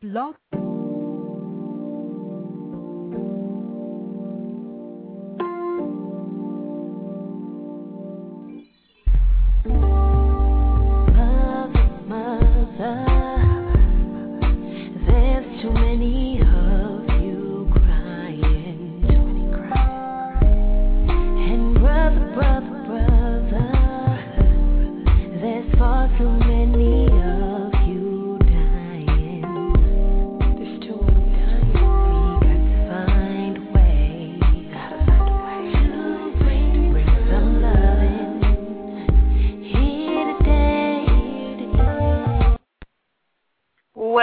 Blog.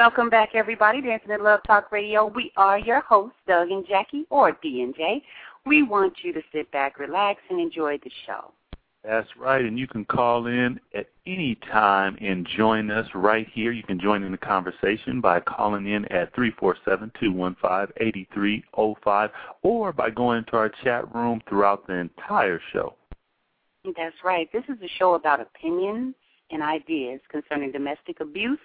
Welcome back, everybody, to Infinite Love Talk Radio. We are your hosts, Doug and Jackie, or D and J. We want you to sit back, relax, and enjoy the show. That's right, and you can call in at any time and join us right here. You can join in the conversation by calling in at three four seven two one five eighty three oh five, or by going to our chat room throughout the entire show. That's right. This is a show about opinions and ideas concerning domestic abuse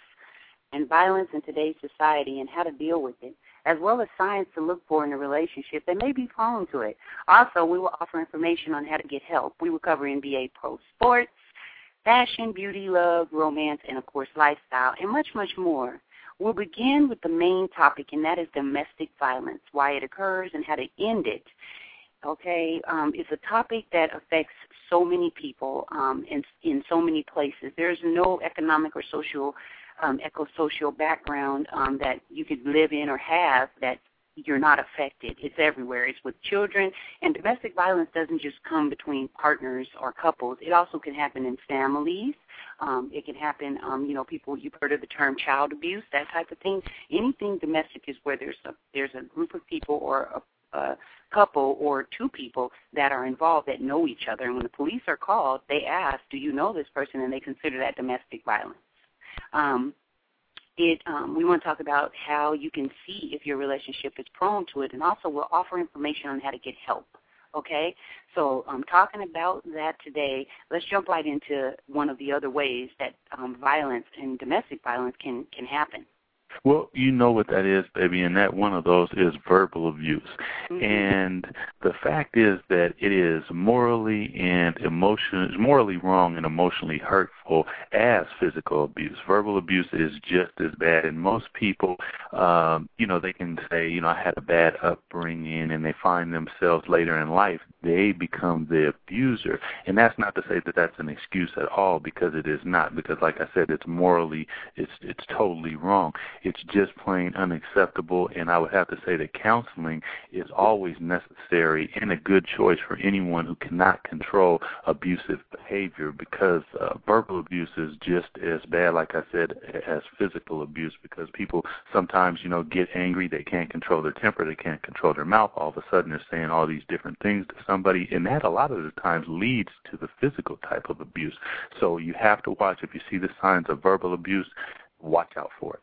and violence in today's society and how to deal with it, as well as science to look for in a relationship that may be prone to it. Also, we will offer information on how to get help. We will cover NBA pro sports, fashion, beauty, love, romance, and of course, lifestyle, and much, much more. We'll begin with the main topic, and that is domestic violence, why it occurs, and how to end it. Okay, um, it's a topic that affects so many people um, in in so many places. There's no economic or social um, eco-social background um, that you could live in or have that you're not affected. It's everywhere. It's with children, and domestic violence doesn't just come between partners or couples. It also can happen in families. Um, it can happen, um, you know, people. You've heard of the term child abuse, that type of thing. Anything domestic is where there's a there's a group of people or a, a couple or two people that are involved that know each other. And when the police are called, they ask, "Do you know this person?" and they consider that domestic violence. Um, it, um, we want to talk about how you can see if your relationship is prone to it, and also we'll offer information on how to get help. Okay, so I'm talking about that today. Let's jump right into one of the other ways that um, violence and domestic violence can can happen. Well, you know what that is, baby, and that one of those is verbal abuse. Mhm. And the fact is that it is morally and emotion morally wrong and emotionally hurtful as physical abuse. Verbal abuse is just as bad, and most people, um, you know, they can say, you know, I had a bad upbringing, and they find themselves later in life they become the abuser. And that's not to say that that's an excuse at all, because it is not. Because, like I said, it's morally, it's it's totally wrong. It's just plain unacceptable. And I would have to say that counseling is always necessary and a good choice for anyone who cannot control abusive behavior, because uh, verbal abuse is just as bad, like I said, as physical abuse. Because people sometimes, you know, get angry, they can't control their temper, they can't control their mouth. All of a sudden, they're saying all these different things to somebody, and that a lot of the times leads to the physical type of abuse. So you have to watch if you see the signs of verbal abuse, watch out for it.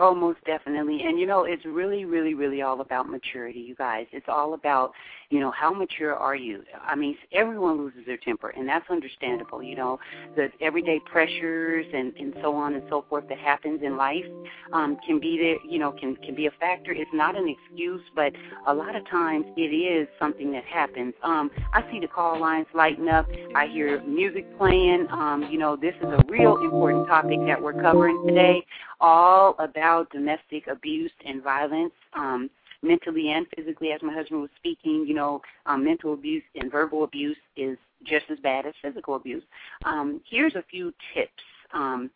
Oh, most definitely. And you know, it's really, really, really all about maturity, you guys. It's all about, you know, how mature are you? I mean, everyone loses their temper, and that's understandable. You know, the everyday pressures and and so on and so forth that happens in life um, can be there. You know, can can be a factor. It's not an excuse, but a lot of times it is something that happens. Um, I see the call lines lighting up. I hear music playing. Um, you know, this is a real important topic that we're covering today all about domestic abuse and violence, um, mentally and physically. As my husband was speaking, you know, um, mental abuse and verbal abuse is just as bad as physical abuse. Um, here's a few tips um,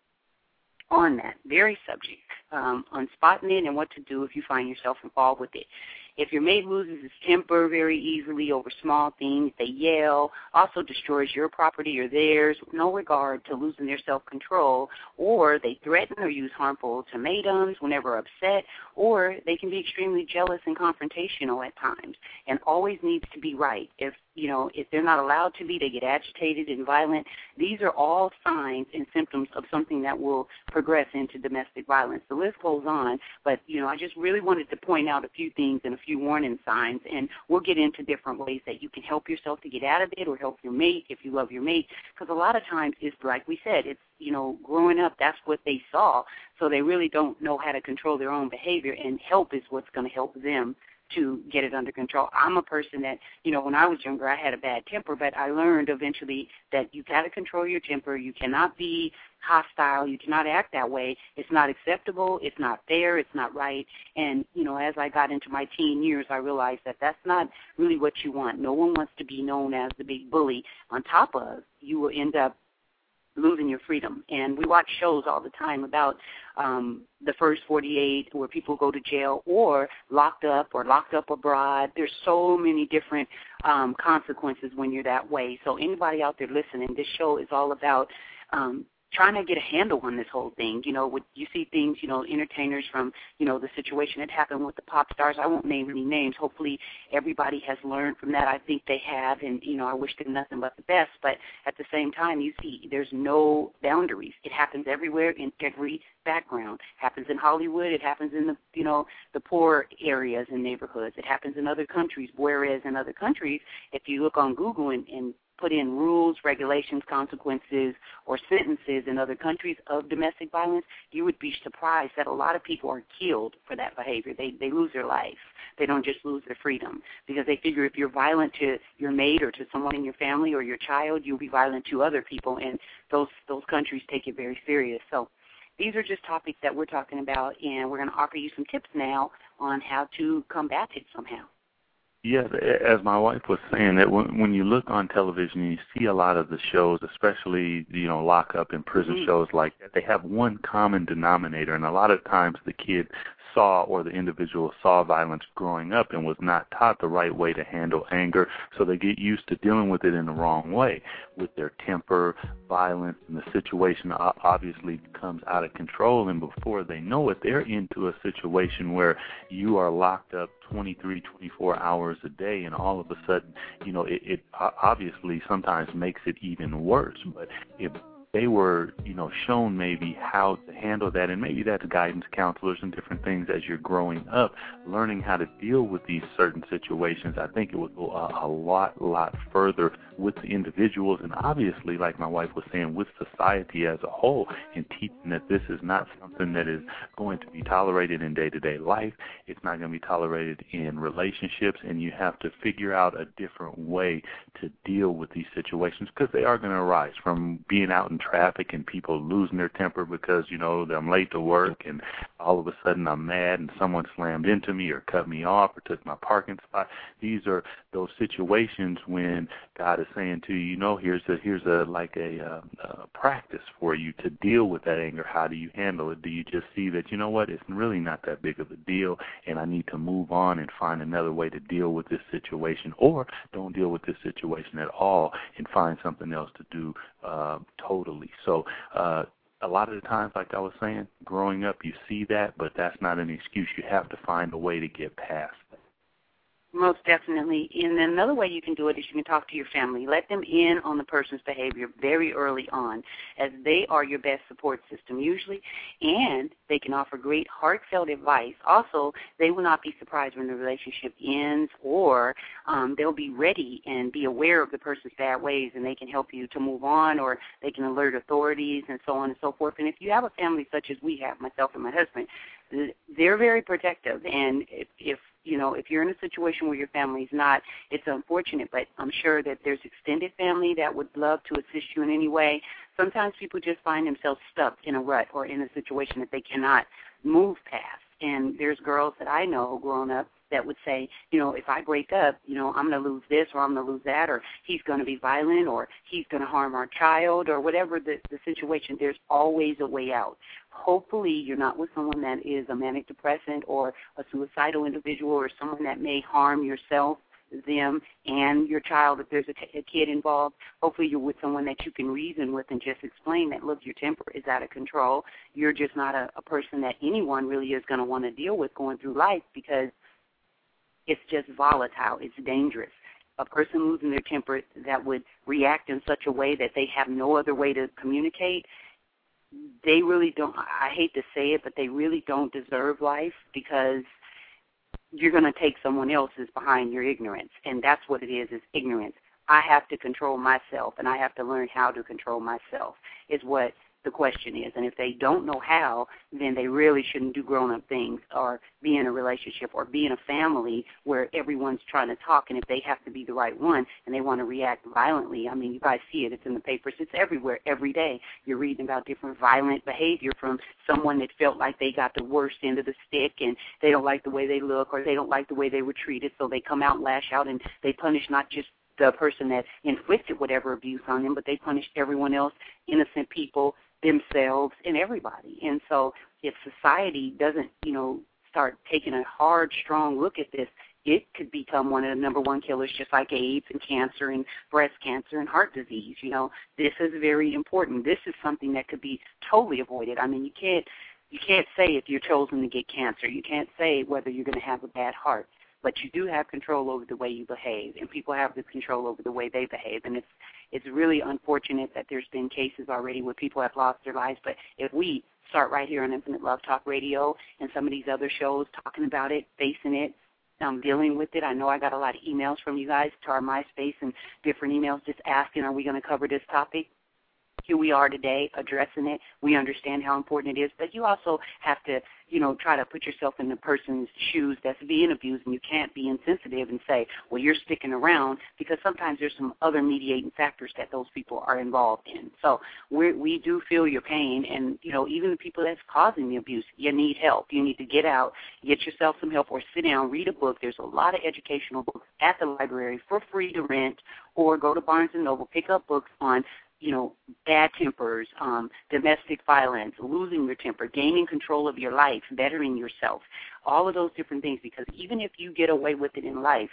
on that very subject, um, on spotting it and what to do if you find yourself involved with it. If your mate loses his temper very easily over small things, they yell, also destroys your property or theirs with no regard to losing their self-control, or they threaten or use harmful ultimatums whenever upset, or they can be extremely jealous and confrontational at times and always needs to be right. If you know, if they're not allowed to be, they get agitated and violent. These are all signs and symptoms of something that will progress into domestic violence. The list goes on, but you know, I just really wanted to point out a few things and a few warning signs, and we'll get into different ways that you can help yourself to get out of it or help your mate if you love your mate. Because a lot of times it's like we said, it's you know, growing up, that's what they saw, so they really don't know how to control their own behavior, and help is what's going to help them to get it under control. I'm a person that, you know, when I was younger, I had a bad temper, but I learned eventually that you got to control your temper. You cannot be hostile. You cannot act that way. It's not acceptable. It's not fair. It's not right. And, you know, as I got into my teen years, I realized that that's not really what you want. No one wants to be known as the big bully. On top of, you will end up losing your freedom. And we watch shows all the time about um, the first 48 where people go to jail or locked up or locked up abroad. There's so many different um, consequences when you're that way. So anybody out there listening, this show is all about um, trying to get a handle on this whole thing. You know, with, you see things, you know, entertainers from, you know, the situation that happened with the pop stars. I won't name any names. Hopefully everybody has learned from that. I think they have, and, you know, I wish them nothing but the best. But at the same time, you see there's no boundaries. It happens everywhere in every background. It happens in Hollywood. It happens in the, you know, the poor areas and neighborhoods. It happens in other countries. Whereas in other countries, if you look on Google and, and put in rules, regulations, consequences, or sentences in other countries of domestic violence, you would be surprised that a lot of people are killed for that behavior. They they lose their life. They don't just lose their freedom because they figure if you're violent to your mate or to someone in your family or your child, you'll be violent to other people, and those those countries take it very serious. So. These are just topics that we're talking about, and we're going to offer you some tips now on how to combat it somehow. Yes, as my wife was saying, that when, when you look on television and you see a lot of the shows, especially you know lockup and prison mm-hmm. shows like that, they have one common denominator, and a lot of times the kid saw or the individual saw violence growing up and was not taught the right way to handle anger, so they get used to dealing with it in the wrong way with their temper, violence, and the situation obviously becomes out of control. And before they know it, they're into a situation where you are locked up 23, 24 hours a day, and all of a sudden, you know, it, it obviously sometimes makes it even worse. But it they were, you know, shown maybe how to handle that, and maybe that's guidance counselors and different things as you're growing up, learning how to deal with these certain situations. I think it would go a, a lot, lot further with the individuals, and obviously, like my wife was saying, with society as a whole, and teaching that this is not something that is going to be tolerated in day-to-day life. It's not going to be tolerated in relationships, and you have to figure out a different way to deal with these situations because they are going to arise from being out in traffic and people losing their temper because you know I'm late to work and all of a sudden I'm mad and someone slammed into me or cut me off or took my parking spot. These are those situations when God is saying to you, you know, here's a here's a like a, uh, a practice for you to deal with that anger. How do you handle it? Do you just see that you know what it's really not that big of a deal and I need to move on and find another way to deal with this situation, or don't deal with this situation at all and find something else to do uh, totally. So uh, a lot of the times, like I was saying, growing up, you see that, but that's not an excuse. You have to find a way to get past most definitely. And another way you can do it is you can talk to your family. Let them in on the person's behavior very early on, as they are your best support system usually, and they can offer great heartfelt advice. Also, they will not be surprised when the relationship ends, or um, they'll be ready and be aware of the person's bad ways, and they can help you to move on, or they can alert authorities, and so on and so forth. And if you have a family such as we have, myself and my husband, they're very protective, and if, if you know, if you're in a situation where your family's not, it's unfortunate, but I'm sure that there's extended family that would love to assist you in any way. Sometimes people just find themselves stuck in a rut or in a situation that they cannot move past. And there's girls that I know growing up that would say, you know, if I break up, you know, I'm going to lose this or I'm going to lose that or he's going to be violent or he's going to harm our child or whatever the, the situation. There's always a way out. Hopefully, you're not with someone that is a manic depressant or a suicidal individual or someone that may harm yourself them and your child if there's a, t- a kid involved. Hopefully, you're with someone that you can reason with and just explain that look, your temper is out of control. You're just not a, a person that anyone really is going to want to deal with going through life because it's just volatile. It's dangerous. A person losing their temper that would react in such a way that they have no other way to communicate, they really don't. I hate to say it, but they really don't deserve life because you're going to take someone else's behind your ignorance, and that's what it is: is ignorance. I have to control myself, and I have to learn how to control myself. Is what the question is. And if they don't know how, then they really shouldn't do grown up things or be in a relationship or be in a family where everyone's trying to talk and if they have to be the right one and they want to react violently, I mean you guys see it, it's in the papers, it's everywhere, every day. You're reading about different violent behavior from someone that felt like they got the worst end of the stick and they don't like the way they look or they don't like the way they were treated, so they come out and lash out and they punish not just the person that inflicted whatever abuse on them, but they punish everyone else, innocent people themselves and everybody. And so if society doesn't, you know, start taking a hard, strong look at this, it could become one of the number one killers, just like AIDS and cancer and breast cancer and heart disease. You know, this is very important. This is something that could be totally avoided. I mean, you can't you can't say if you're chosen to get cancer. You can't say whether you're going to have a bad heart but you do have control over the way you behave, and people have the control over the way they behave. And it's it's really unfortunate that there's been cases already where people have lost their lives. But if we start right here on Infinite Love Talk Radio and some of these other shows talking about it, facing it, um, dealing with it. I know I got a lot of emails from you guys to our MySpace and different emails just asking, are we going to cover this topic? Here we are today addressing it. We understand how important it is, but you also have to, you know, try to put yourself in the person's shoes that's being abused, and you can't be insensitive and say, well, you're sticking around because sometimes there's some other mediating factors that those people are involved in. So we we do feel your pain, and you know, even the people that's causing the abuse, you need help. You need to get out, get yourself some help, or sit down, read a book. There's a lot of educational books at the library for free to rent, or go to Barnes and Noble, pick up books on you know, bad tempers, um, domestic violence, losing your temper, gaining control of your life, bettering yourself, all of those different things. Because even if you get away with it in life,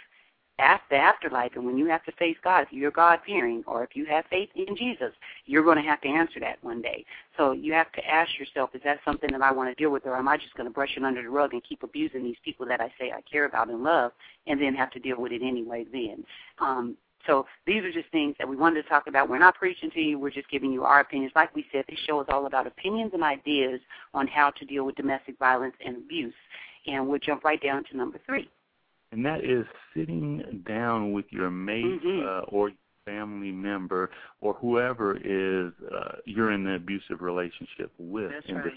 after afterlife, and when you have to face God, if you're God fearing, or if you have faith in Jesus, you're going to have to answer that one day. So you have to ask yourself, is that something that I want to deal with, or am I just going to brush it under the rug and keep abusing these people that I say I care about and love, and then have to deal with it anyway? Then, um, so these are just things that we wanted to talk about. We're not preaching to you. We're just giving you our opinions. Like we said, this show is all about opinions and ideas on how to deal with domestic violence and abuse. And we'll jump right down to number three. And that is sitting down with your mate mm-hmm. uh, or family member or whoever is uh, you're in an abusive relationship with That's and right.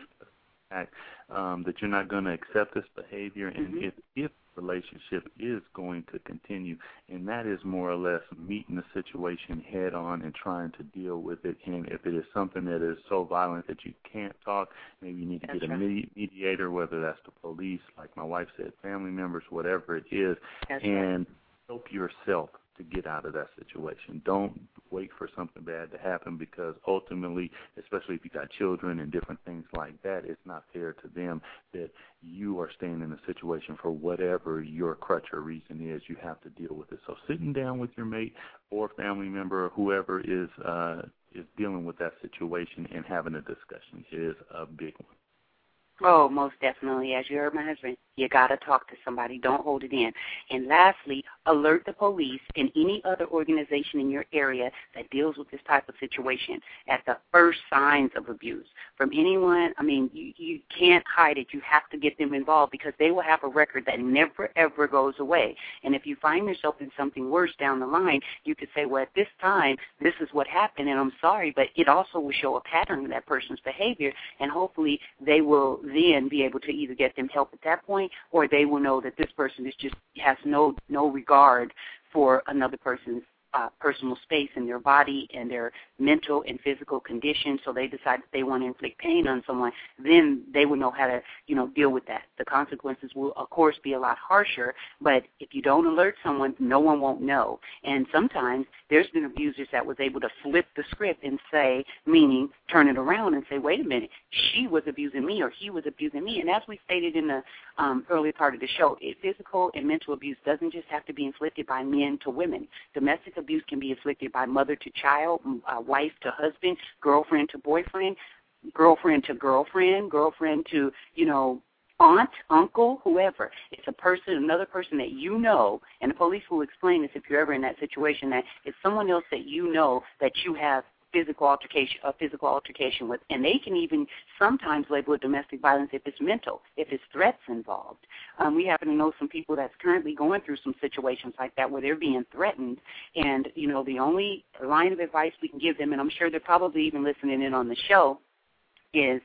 fact um, that you're not going to accept this behavior, and Mhm. if if relationship is going to continue, and that is more or less meeting the situation head on and trying to deal with it. And if it is something that is so violent that you can't talk, maybe you need to That's get a right. medi- mediator, whether that's the police, like my wife said, family members, whatever it is, That's right. and help yourself to get out of that situation. Don't wait for something bad to happen because ultimately, especially if you got children and different things like that, it's not fair to them that you are staying in a situation for whatever your crutch or reason is. You have to deal with it. So sitting down with your mate or family member or whoever is uh is dealing with that situation and having a discussion is a big one. Oh, most definitely. As you heard my husband, you got to talk to somebody. Don't hold it in. And lastly, alert the police and any other organization in your area that deals with this type of situation at the first signs of abuse from anyone. I mean, you, you can't hide it. You have to get them involved because they will have a record that never, ever goes away. And if you find yourself in something worse down the line, you could say, well, at this time, this is what happened, and I'm sorry, but it also will show a pattern in that person's behavior, and hopefully they will then be able to either get them help at that point, or they will know that this person is just has no no regard for another person's uh, personal space in their body and their mental and physical condition, so they decide that they want to inflict pain on someone, then they would know how to, you know, deal with that. The consequences will, of course, be a lot harsher, but if you don't alert someone, no one won't know. And sometimes there's been abusers that was able to flip the script and say, meaning turn it around and say, wait a minute, she was abusing me or he was abusing me. And as we stated in the um, early part of the show, physical and mental abuse doesn't just have to be inflicted by men to women. Domestic abuse can be inflicted by mother to child, uh, wife to husband, girlfriend to boyfriend, girlfriend to girlfriend, girlfriend to, you know, aunt, uncle, whoever. It's a person, another person that you know, and the police will explain this if you're ever in that situation, that it's someone else that you know that you have physical altercation a physical altercation with and they can even sometimes label it domestic violence if it's mental if it's threats involved. Um, we happen to know some people that's currently going through some situations like that where they're being threatened and you know the only line of advice we can give them and i'm sure they're probably even listening in on the show is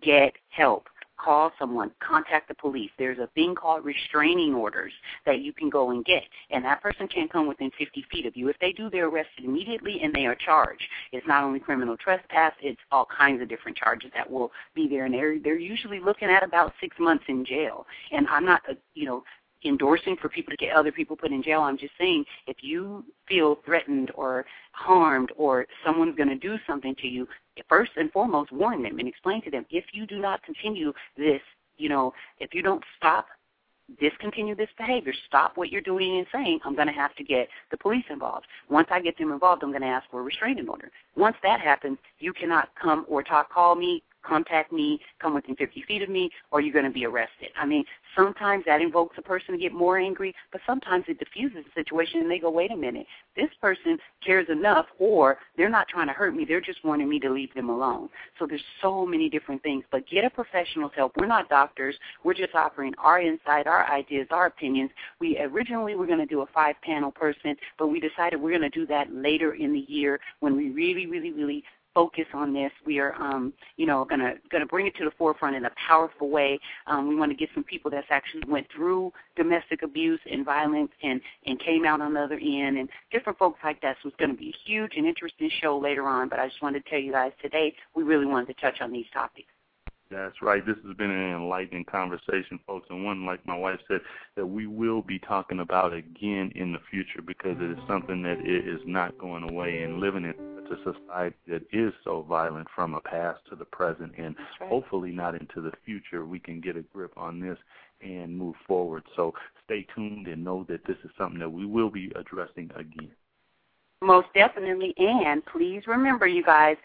get help call someone, contact the police. There's a thing called restraining orders that you can go and get, and that person can't come within 50 feet of you. If they do, they're arrested immediately and they are charged. It's not only criminal trespass; it's all kinds of different charges that will be there, and they're they're usually looking at about six months in jail. And I'm not, uh, you know, endorsing for people to get other people put in jail. I'm just saying if you feel threatened or harmed or someone's going to do something to you, first and foremost warn them and explain to them if you do not continue this, you know, if you don't stop discontinue this behavior, stop what you're doing and saying, I'm going to have to get the police involved. Once I get them involved, I'm going to ask for a restraining order. Once that happens, you cannot come or talk, call me, contact me, come within 50 feet of me, or you're going to be arrested. I mean, sometimes that invokes a person to get more angry, but sometimes it diffuses the situation and they go, wait a minute, this person cares enough, or they're not trying to hurt me, they're just wanting me to leave them alone. So there's so many different things, but get a professional's help. We're not doctors. We're just offering our insight, our ideas, our opinions. We originally were going to do a five-panel person, but we decided we're going to do that later in the year when we really, really, really focus on this. We are, um, you know, gonna gonna bring it to the forefront in a powerful way. Um, we want to get some people that's actually went through domestic abuse and violence and and came out on the other end, and different folks like that. So it's going to be a huge and interesting show later on. But I just wanted to tell you guys today we really wanted to touch on these topics. That's right. This has been an enlightening conversation, folks, and one, like my wife said, that we will be talking about again in the future because it is something that it is not going away. And living in such a society that is so violent from a past to the present, and right. hopefully not into the future, we can get a grip on this and move forward. So stay tuned and know that this is something that we will be addressing again. Most definitely. And please remember, you guys,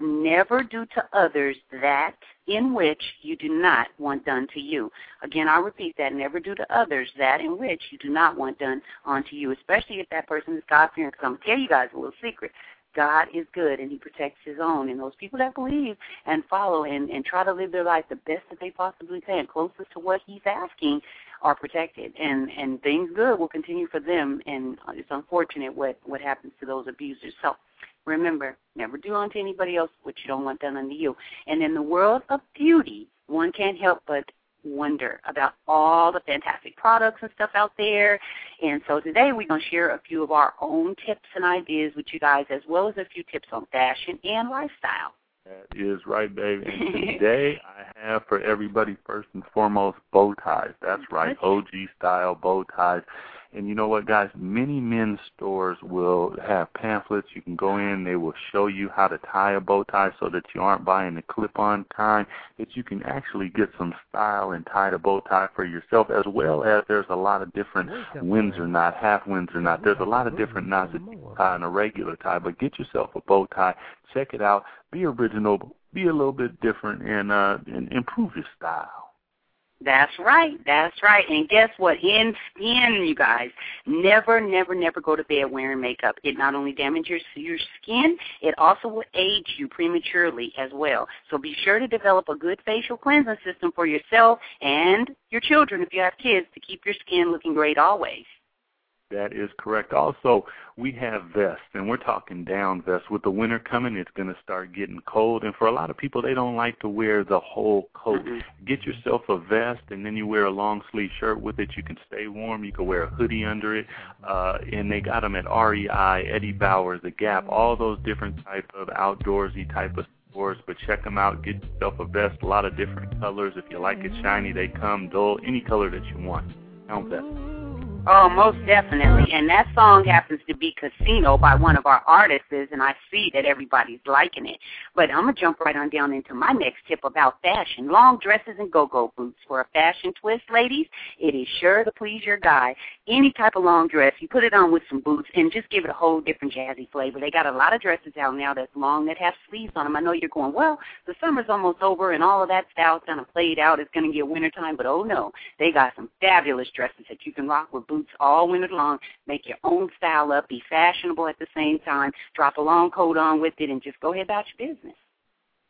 never do to others that in which you do not want done to you. Again, I'll repeat that. Never do to others that in which you do not want done unto you, especially if that person is God fearing. Because I'm going to tell you guys a little secret. God is good and He protects His own. And those people that believe and follow and, and try to live their life the best that they possibly can, closest to what He's asking, are protected. And and things good will continue for them. And it's unfortunate what what happens to those abusers. So Remember, never do unto anybody else what you don't want done unto you. And in the world of beauty, one can't help but wonder about all the fantastic products and stuff out there. And so today we're going to share a few of our own tips and ideas with you guys, as well as a few tips on fashion and lifestyle. That is right, baby. And today I have for everybody first and foremost bow ties. That's right, OG style bow ties. And you know what, guys? Many men's stores will have pamphlets. You can go in. They will show you how to tie a bow tie so that you aren't buying the clip-on kind. That you can actually get some style and tie the bow tie for yourself, as well as there's a lot of different Windsor knot, half Windsor knot. There's a lot of different knots that you can tie in a regular tie. But get yourself a bow tie. Check it out. Be original. Be a little bit different, and uh, and improve your style. That's right. That's right. And guess what? In skin, you guys, never, never, never go to bed wearing makeup. It not only damages your skin, it also will age you prematurely as well. So be sure to develop a good facial cleansing system for yourself and your children if you have kids to keep your skin looking great always. That is correct. Also, we have vests, and we're talking down vests. With the winter coming, it's going to start getting cold, and for a lot of people, they don't like to wear the whole coat. Mm-hmm. Get yourself a vest, and then you wear a long sleeve shirt with it. You can stay warm. You can wear a hoodie under it, uh, and they got them at REI, Eddie Bauer, The Gap, all those different type of outdoorsy type of stores. But check them out. Get yourself a vest. A lot of different colors. If you like it shiny, they come dull. Any color that you want. Count that. Oh, most definitely. And that song happens to be Casino by one of our artists, and I see that everybody's liking it. But I'm going to jump right on down into my next tip about fashion. Long dresses and go-go boots. For a fashion twist, ladies, it is sure to please your guy. Any type of long dress, you put it on with some boots and just give it a whole different jazzy flavor. They got a lot of dresses out now that's long that have sleeves on them. I know you're going, well, the summer's almost over and all of that style's kind of played out. It's going to get wintertime, but oh no, they got some fabulous dresses that you can rock with boots boots all winter long. Make your own style up. Be fashionable at the same time. Drop a long coat on with it, and just go ahead about your business.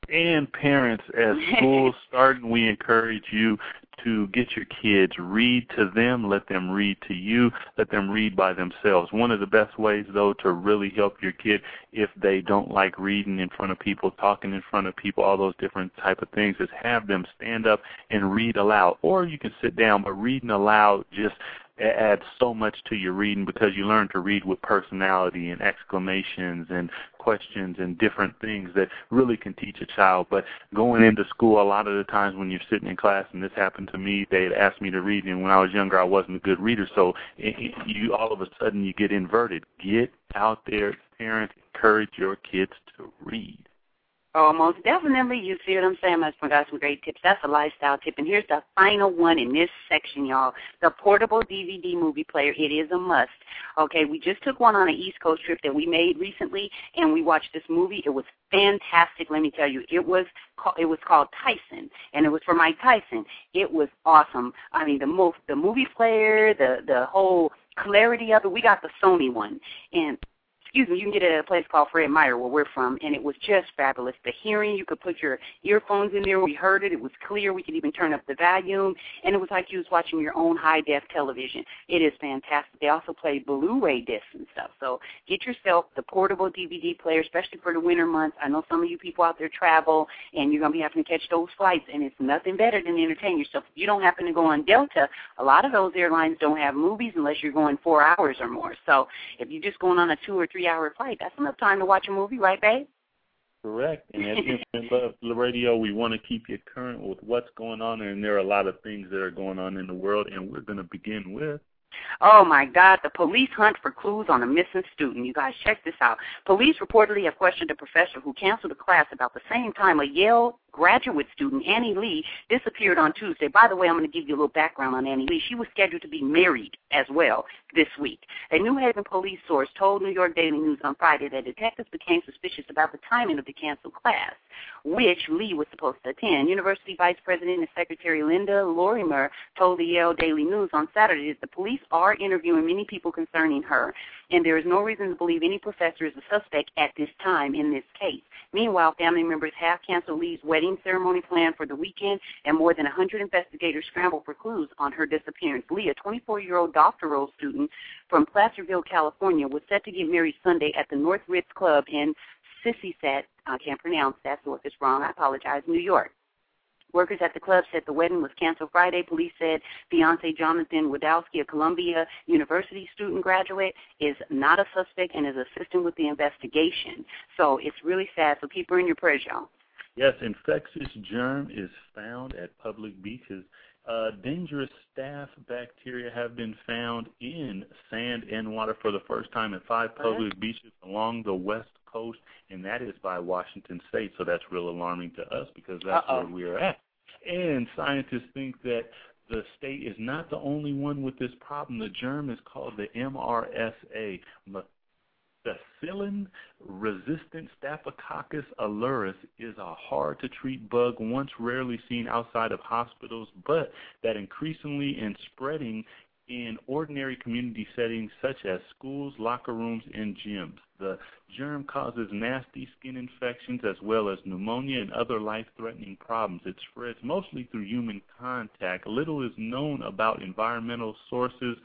And parents, as school's starting, we encourage you to get your kids read to them, let them read to you, let them read by themselves. One of the best ways though to really help your kid if they don't like reading in front of people, talking in front of people, all those different type of things is have them stand up and read aloud. Or you can sit down, but reading aloud just adds so much to your reading because you learn to read with personality and exclamations and questions and different things that really can teach a child. But going into school, a lot of the times when you're sitting in class, and this happened to me, they'd ask me to read, and when I was younger, I wasn't a good reader. So it, you all of a sudden you get inverted. Get out there, parents, encourage your kids to read. Oh, most definitely. You see what I'm saying? I got some great tips. That's a lifestyle tip. And here's the final one in this section, y'all. The portable DVD movie player. It is a must. Okay, we just took one on an East Coast trip that we made recently, and we watched this movie. It was fantastic. Let me tell you, it was it was called Tyson, and it was for Mike Tyson. It was awesome. I mean, the most the movie player, the the whole clarity of it. We got the Sony one, and excuse me, you can get it at a place called Fred Meyer where we're from, and it was just fabulous. The hearing, you could put your earphones in there. We heard it. It was clear. We could even turn up the volume, and it was like you was watching your own high-def television. It is fantastic. They also play Blu-ray discs and stuff. So get yourself the portable DVD player, especially for the winter months. I know some of you people out there travel, and you're to be having to catch those flights, and it's nothing better than entertain yourself. If you don't happen to go on Delta, a lot of those airlines don't have movies unless you're going four hours or more. So if you're just going on a two or three hour flight. That's enough time to watch a movie, right, babe? Correct. And at Infinite Love the Radio, we want to keep you current with what's going on, and there are a lot of things that are going on in the world, and we're going to begin with. Oh my God, the police hunt for clues on a missing student. You guys check this out. Police reportedly have questioned a professor who canceled a class about the same time a Yale graduate student, Annie Le, disappeared on Tuesday. By the way, I'm going to give you a little background on Annie Le. She was scheduled to be married as well this week. A New Haven police source told New York Daily News on Friday that detectives became suspicious about the timing of the canceled class, which Le was supposed to attend. University Vice President and Secretary Linda Lorimer told the Yale Daily News on Saturday that the police are interviewing many people concerning her, and there is no reason to believe any professor is a suspect at this time in this case. Meanwhile, family members have canceled Le's wedding ceremony planned for the weekend, and more than 100 investigators scramble for clues on her disappearance. Le, a 24-year-old doctoral student from Placerville, California, was set to get married Sunday at the North Ritz Club in Sissyset, I can't pronounce that, so if it's wrong, I apologize, New York. Workers at the club said the wedding was canceled Friday. Police said fiance Jonathan Widawsky, a Columbia University student graduate, is not a suspect and is assisting with the investigation. So it's really sad. So keep her in your prayers, y'all. Yes, infectious germ is found at public beaches. Uh, dangerous staph bacteria have been found in sand and water for the first time at five public uh-huh. beaches along the west coast, and that is by Washington State. So that's real alarming to us because that's Uh-oh. where we are at. And scientists think that the state is not the only one with this problem. The germ is called the MRSA, methicillin-resistant Staphylococcus aureus is a hard-to-treat bug once rarely seen outside of hospitals, but that increasingly and spreading in ordinary community settings such as schools, locker rooms, and gyms. The germ causes nasty skin infections as well as pneumonia and other life-threatening problems. It spreads mostly through human contact. Little is known about environmental sources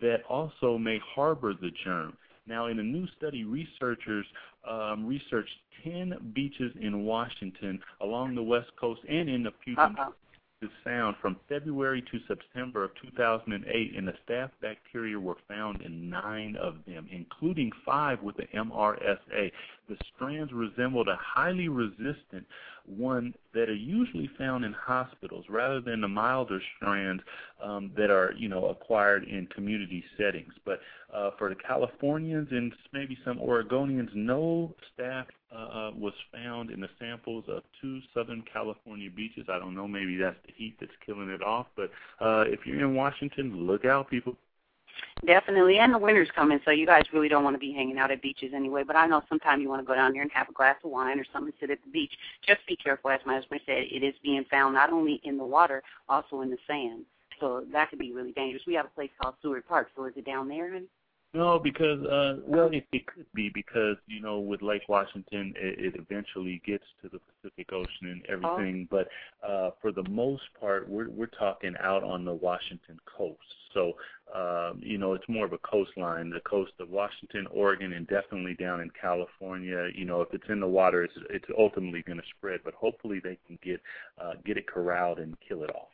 that also may harbor the germ. Now, in a new study, researchers um, researched 10 beaches in Washington along the West Coast and in the Puget Uh-oh. Sound from February to September of 2008, and the staph bacteria were found in nine of them, including five with the MRSA. The strands resembled a highly resistant one that are usually found in hospitals rather than the milder strands um, that are, you know, acquired in community settings. But uh, for the Californians and maybe some Oregonians, no staph uh, was found in the samples of two Southern California beaches. I don't know, maybe that's the heat that's killing it off. But uh, if you're in Washington, look out, people. Definitely, and the winter's coming, so you guys really don't want to be hanging out at beaches anyway. But I know sometime you want to go down here and have a glass of wine or something, sit at the beach. Just be careful, as my husband said. It is being found not only in the water, also in the sand. So that could be really dangerous. We have a place called Seward Park. So is it down there? honey? No, because uh, well, it, it could be because you know with Lake Washington, it, it eventually gets to the Pacific Ocean and everything. But uh, for the most part, we're we're talking out on the Washington coast. So um, you know, it's more of a coastline, the coast of Washington, Oregon, and definitely down in California. You know, if it's in the water, it's it's ultimately going to spread. But hopefully, they can get uh, get it corralled and kill it off.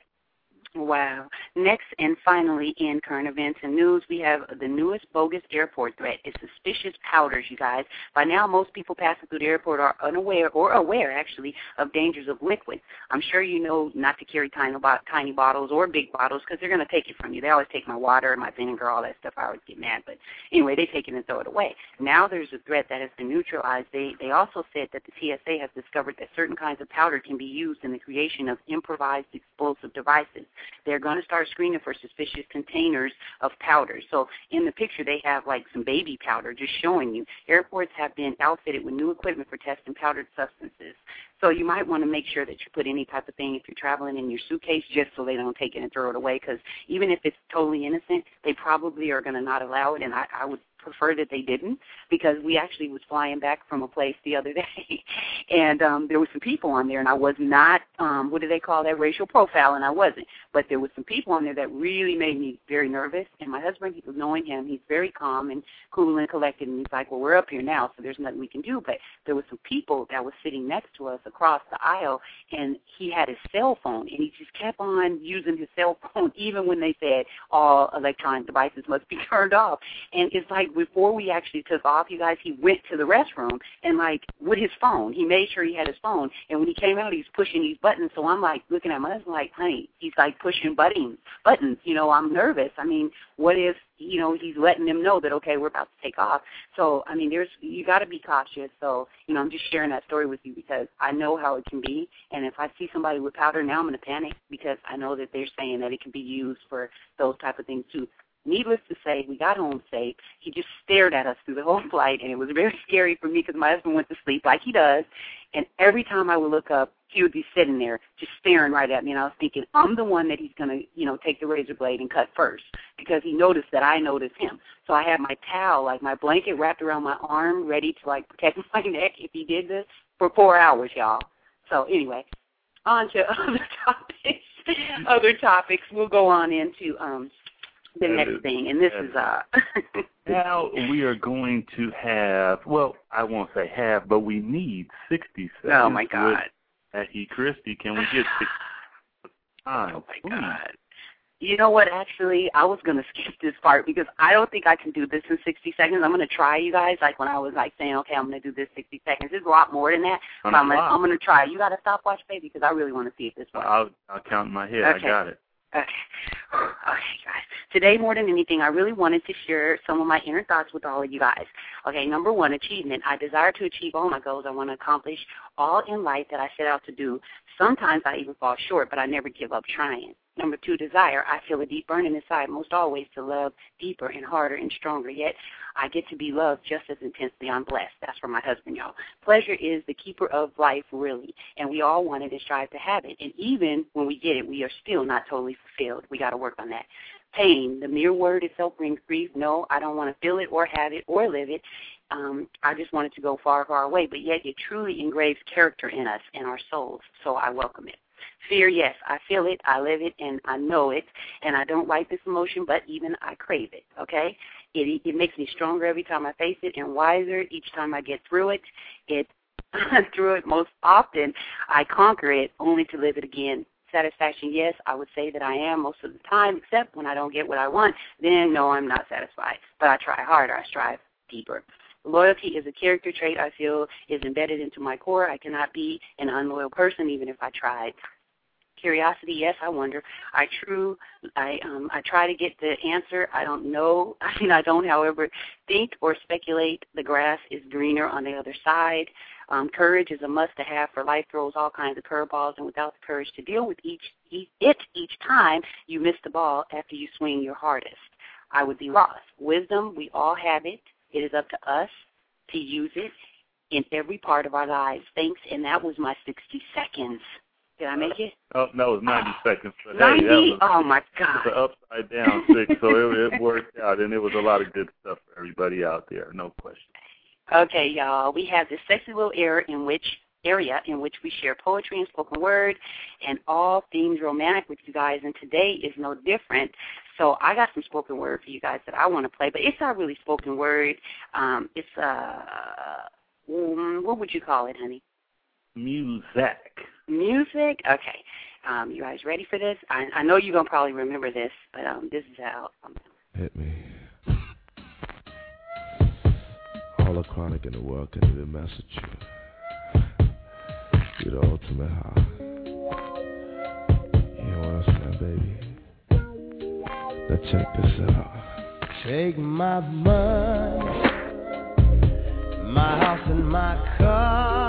Wow. Next and finally, in current events and news, we have the newest bogus airport threat. It's suspicious powders, you guys. By now, most people passing through the airport are unaware, or aware actually, of dangers of liquid. I'm sure you know not to carry tiny, tiny bottles or big bottles because they're going to take it from you. They always take my water, my vinegar, all that stuff. I always get mad, but anyway, they take it and throw it away. Now there's a threat that has been neutralized. They they also said that the TSA has discovered that certain kinds of powder can be used in the creation of improvised explosive devices they're going to start screening for suspicious containers of powder. So in the picture, they have like some baby powder just showing you. Airports have been outfitted with new equipment for testing powdered substances. So you might want to make sure that you put any type of thing if you're traveling in your suitcase just so they don't take it and throw it away because even if it's totally innocent, they probably are going to not allow it and I, I would prefer that they didn't because we actually was flying back from a place the other day and um there were some people on there and I was not um what do they call that racial profile and I wasn't. But there was some people on there that really made me very nervous and my husband knowing him he's very calm and cool and collected and he's like well we're up here now so there's nothing we can do. But there was some people that was sitting next to us across the aisle and he had his cell phone and he just kept on using his cell phone even when they said all electronic devices must be turned off. And it's like before we actually took off, you guys, he went to the restroom and like with his phone, he made sure he had his phone. And when he came out, he was pushing these buttons. So I'm like looking at my husband, like, honey, he's like pushing buttons, buttons. You know, I'm nervous. I mean, what if you know he's letting them know that okay, we're about to take off. So I mean, there's you got to be cautious. So you know, I'm just sharing that story with you because I know how it can be. And if I see somebody with powder now, I'm to panic because I know that they're saying that it can be used for those type of things too. Needless to say, we got home safe. He just stared at us through the whole flight, and it was very scary for me because my husband went to sleep like he does. And every time I would look up, he would be sitting there just staring right at me. And I was thinking, I'm the one that he's going to, you know, take the razor blade and cut first because he noticed that I noticed him. So I had my towel, like my blanket wrapped around my arm, ready to like protect my neck if he did this for four hours, y'all. So anyway, on to other topics. other topics. We'll go on into um the That next is- thing, and this is uh Now we are going to have, well, I won't say have, but we need 60 seconds. oh my god. Becky Christie. Can we get 60 time? Oh my please? god. You know what? Actually, I was gonna skip this part because I don't think I can do this in 60 seconds. I'm gonna try, you guys. Like when I was like saying, okay, I'm gonna do this 60 seconds. There's a lot more than that, but I'm gonna. I'm gonna try. You got a stopwatch, baby, because I really want to see if this works. I'll, I'll count in my head. I got it. Okay. Okay, guys. Today, more than anything, I really wanted to share some of my inner thoughts with all of you guys. Okay, number one, achievement. I desire to achieve all my goals. I want to accomplish all in life that I set out to do. Sometimes I even fall short, but I never give up trying. Number two, desire. I feel a deep burning inside, most always to love deeper and harder and stronger. Yet I get to be loved just as intensely. I'm blessed. That's for my husband, y'all. Pleasure is the keeper of life, really, and we all want it and strive to have it. And even when we get it, we are still not totally fulfilled. We got to work on that. Pain, the mere word itself brings grief. No, I don't want to feel it or have it or live it. Um, I just want it to go far, far away. But yet, it truly engraves character in us and our souls. So I welcome it. Fear, yes, I feel it, I live it, and I know it, and I don't like this emotion, but even I crave it. Okay, it it makes me stronger every time I face it, and wiser each time I get through it. It through it most often, I conquer it only to live it again. Satisfaction, yes, I would say that I am most of the time, except when I don't get what I want, then no, I'm not satisfied. But I try harder, I strive deeper. Loyalty is a character trait I feel is embedded into my core. I cannot be an unloyal person even if I tried. Curiosity, yes, I wonder. I true I um I try to get the answer. I don't know. I mean I don't however think or speculate the grass is greener on the other side. Um, courage is a must to have for life throws all kinds of curveballs and without the courage to deal with each it each time you miss the ball after you swing your hardest. I would be lost. Wisdom, we all have it. It is up to us to use it in every part of our lives. Thanks, and that was my 60 seconds. Did I make it? Oh, no, it was 90 seconds. But 90? Hey, was, oh, my God. It was an upside down six, so it, it worked out, and it was a lot of good stuff for everybody out there, no question. Okay, y'all. We have this sexy little area in which area in which we share poetry and spoken word and all themes romantic with you guys and today is no different. So I got some spoken word for you guys that I want to play, but it's not really spoken word. Um it's uh um, what would you call it, honey? Music. Music? Okay. Um, you guys ready for this? I, I know you're gonna probably remember this, but um, this is how. Um, Hit me. All the chronic in the world can even message you. You're the ultimate high. You know what I'm saying, baby? Now check this out. Take my money, my house and my car.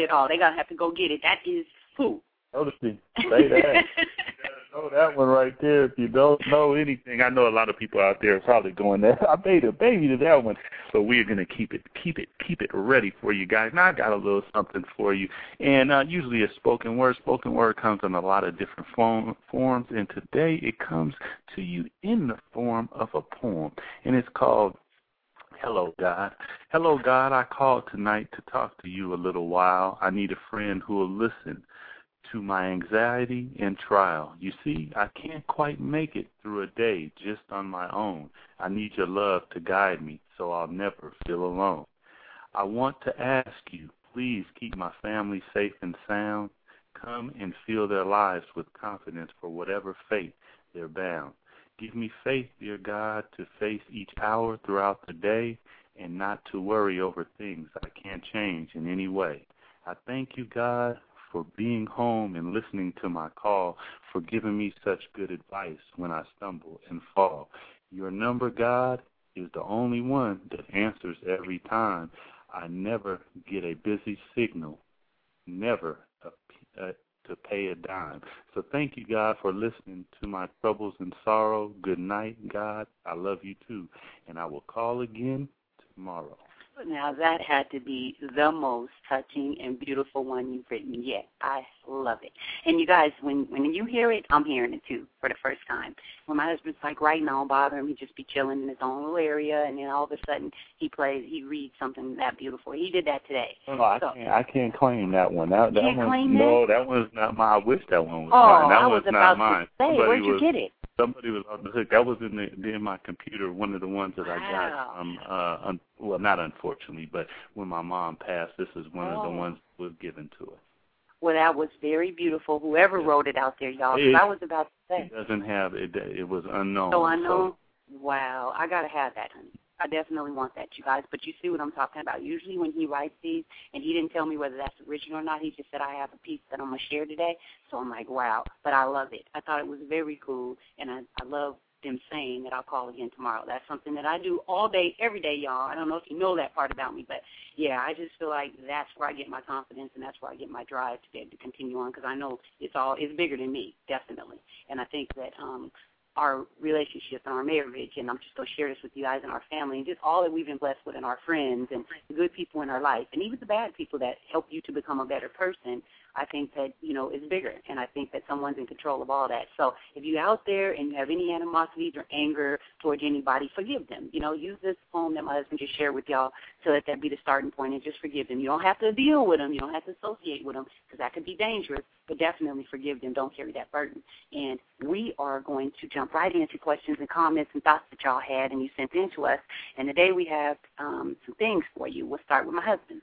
Play it all. They gonna have to go get it. That is who. Notice me. Say that. know that one right there. If you don't know anything, I know a lot of people out there are probably going there. I made a baby to that one, so we're gonna keep it, keep it, keep it ready for you guys. Now I got a little something for you, and uh, usually a spoken word. Spoken word comes in a lot of different form, forms, and today it comes to you in the form of a poem, and it's called Hello, God. Hello, God. I called tonight to talk to you a little while. I need a friend who will listen to my anxiety and trial. You see, I can't quite make it through a day just on my own. I need your love to guide me so I'll never feel alone. I want to ask you, please keep my family safe and sound. Come and fill their lives with confidence for whatever fate they're bound. Give me faith, dear God, to face each hour throughout the day and not to worry over things I can't change in any way. I thank you, God, for being home and listening to my call, for giving me such good advice when I stumble and fall. Your number, God, is the only one that answers every time. I never get a busy signal never a, a, uh, to pay a dime. So thank you, God, for listening to my troubles and sorrow. Good night, God. I love you too. And I will call again tomorrow. Now that had to be the most touching and beautiful one you've written yet. I love it. And you guys, when when you hear it, I'm hearing it too for the first time. When my husband's like writing, I don't bother him. He just be chilling in his own little area, and then all of a sudden he plays, he reads something that beautiful. He did that today. No, I can't. I can't claim that one. That that Can't one. no, that was not my. I wish that one was oh, mine. That I was, was not mine. to say, Somebody where'd you was, get it? Somebody was on the hook. That was in the in my computer. One of the ones that I got. Um. Uh. Un, well, not unfortunately, but when my mom passed, this is one of Oh. the ones that was given to us. Well, that was very beautiful. Whoever wrote it out there, y'all. It- I was about to say. It doesn't have it. It was unknown. So I know. Wow, I gotta have that, honey. I definitely want that, you guys. But you see what I'm talking about. Usually when he writes these, and he didn't tell me whether that's original or not. He just said I have a piece that I'm gonna share today. So I'm like, wow. But I love it. I thought it was very cool, and I, I love them saying that I'll call again tomorrow. That's something that I do all day, every day, y'all. I don't know if you know that part about me, but yeah, I just feel like that's where I get my confidence, and that's where I get my drive to be able to continue on because I know it's all it's bigger than me, definitely. And I think that um our relationship and our marriage, and I'm just going to share this with you guys and our family, and just all that we've been blessed with, and our friends, and the good people in our life, and even the bad people that help you to become a better person. I think that you know is bigger, and I think that someone's in control of all that. So if you're out there and you have any animosities or anger towards anybody, forgive them. You know, use this poem that my husband just shared with y'all to let that be the starting point, and just forgive them. You don't have to deal with them. You don't have to associate with them because that could be dangerous. But definitely forgive them. Don't carry that burden. And we are going to jump right into questions and comments and thoughts that y'all had and you sent in to us. And today we have um, some things for you. We'll start with my husband.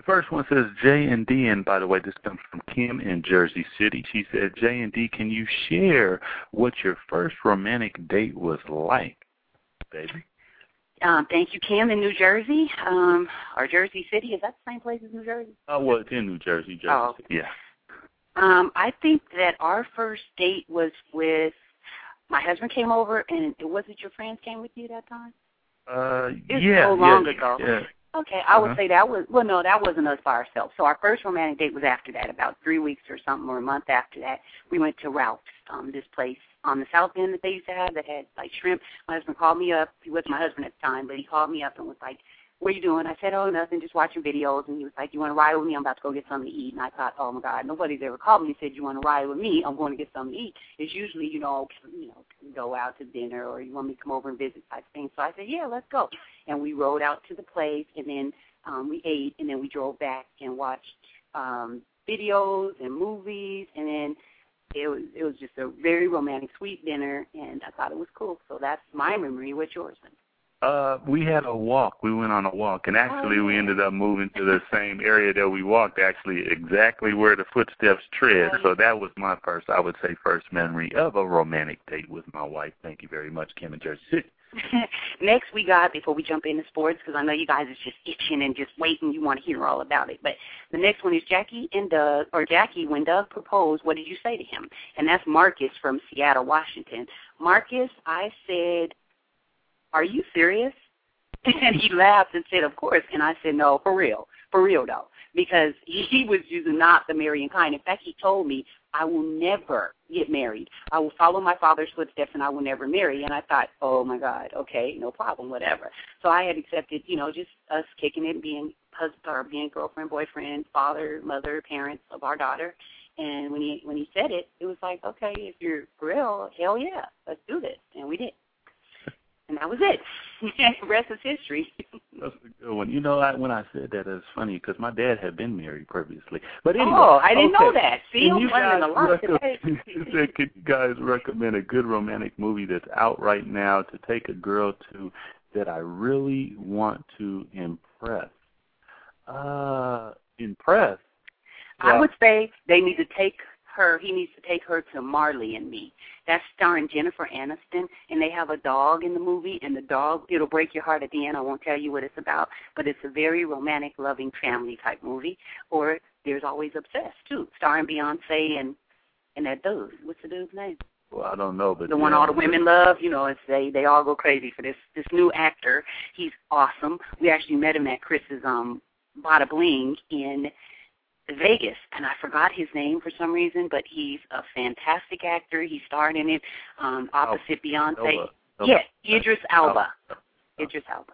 The first one says J and D, and by the way, this comes from Kim in Jersey City. She said, J and D, can you share what your first romantic date was like, baby? Um, thank you, Kim, in New Jersey, um, or Jersey City. Is that the same place as New Jersey? Oh, well, it's in New Jersey, Jersey Oh, City. Yeah. Um, I think that our first date was with my husband came over, and it was it your friends came with you that time? Uh, It's yeah, so long yeah, ago. Yeah. Okay, I would Uh-huh. say that was well, no, that wasn't us by ourselves. So our first romantic date was after that, about three weeks or something, or a month after that. We went to Ralph's, um, this place on the south end that they used to have that had like shrimp. My husband called me up. He wasn't my husband at the time, but he called me up and was like, "What are you doing?" I said, "Oh, nothing, just watching videos." And he was like, "You want to ride with me? I'm about to go get something to eat." And I thought, "Oh my God, nobody's ever called me and said you want to ride with me. I'm going to get something to eat." It's usually, you know, you know, go out to dinner or you want me to come over and visit type thing. So I said, "Yeah, let's go." And we rode out to the place, and then um, we ate, and then we drove back and watched um, videos and movies, and then it was it was just a very romantic, sweet dinner, and I thought it was cool. So that's my memory. What's yours? Uh, we had a walk. We went on a walk, and actually, Oh, we ended up moving to the same area that we walked. Actually, exactly where the footsteps tread. So that was my first, I would say, first memory of a romantic date with my wife. Thank you very much, Kim in Jersey City. Next, we got before we jump into sports because I know you guys is just itching and just waiting. You want to hear all about it. But the next one is Jackie and Doug, or Jackie. When Doug proposed, what did you say to him? And that's Marcus from Seattle, Washington. Marcus, I said, "Are you serious?" And he laughed and said, "Of course." And I said, "No, for real, for real though." Because he was using not the marrying kind. In fact, he told me, I will never get married. I will follow my father's footsteps and I will never marry. And I thought, oh my God, okay, no problem, whatever. So I had accepted, you know, just us kicking it, being husband or being girlfriend, boyfriend, father, mother, parents of our daughter. And when he when he said it, it was like, okay, if you're real, hell yeah, let's do this. And we did. And that was it. rest is history. That's a good one. You know, I, when I said that, it's funny because my dad had been married previously. But anyway, oh, I didn't know that. See, Can I'm you learning a lot today. said, Could you guys recommend a good romantic movie that's out right now to take a girl to that I really want to impress? Uh, impress. I would say they need to take her. He needs to take her to Marley and Me. That's starring Jennifer Aniston, and they have a dog in the movie. And the dog, it'll break your heart at the end. I won't tell you what it's about, but it's a very romantic, loving family type movie. Or there's always Obsessed too, starring Beyonce and and that dude. What's the dude's name? Well, I don't know, but the one yeah, all the women love. You know, it's they they all go crazy for this this new actor. He's awesome. We actually met him at Chris's um Bada Bling in Vegas, and I forgot his name for some reason, but he's a fantastic actor. He starred in it um, opposite Beyonce. Elba. Yeah, Idris Elba. Idris Elba.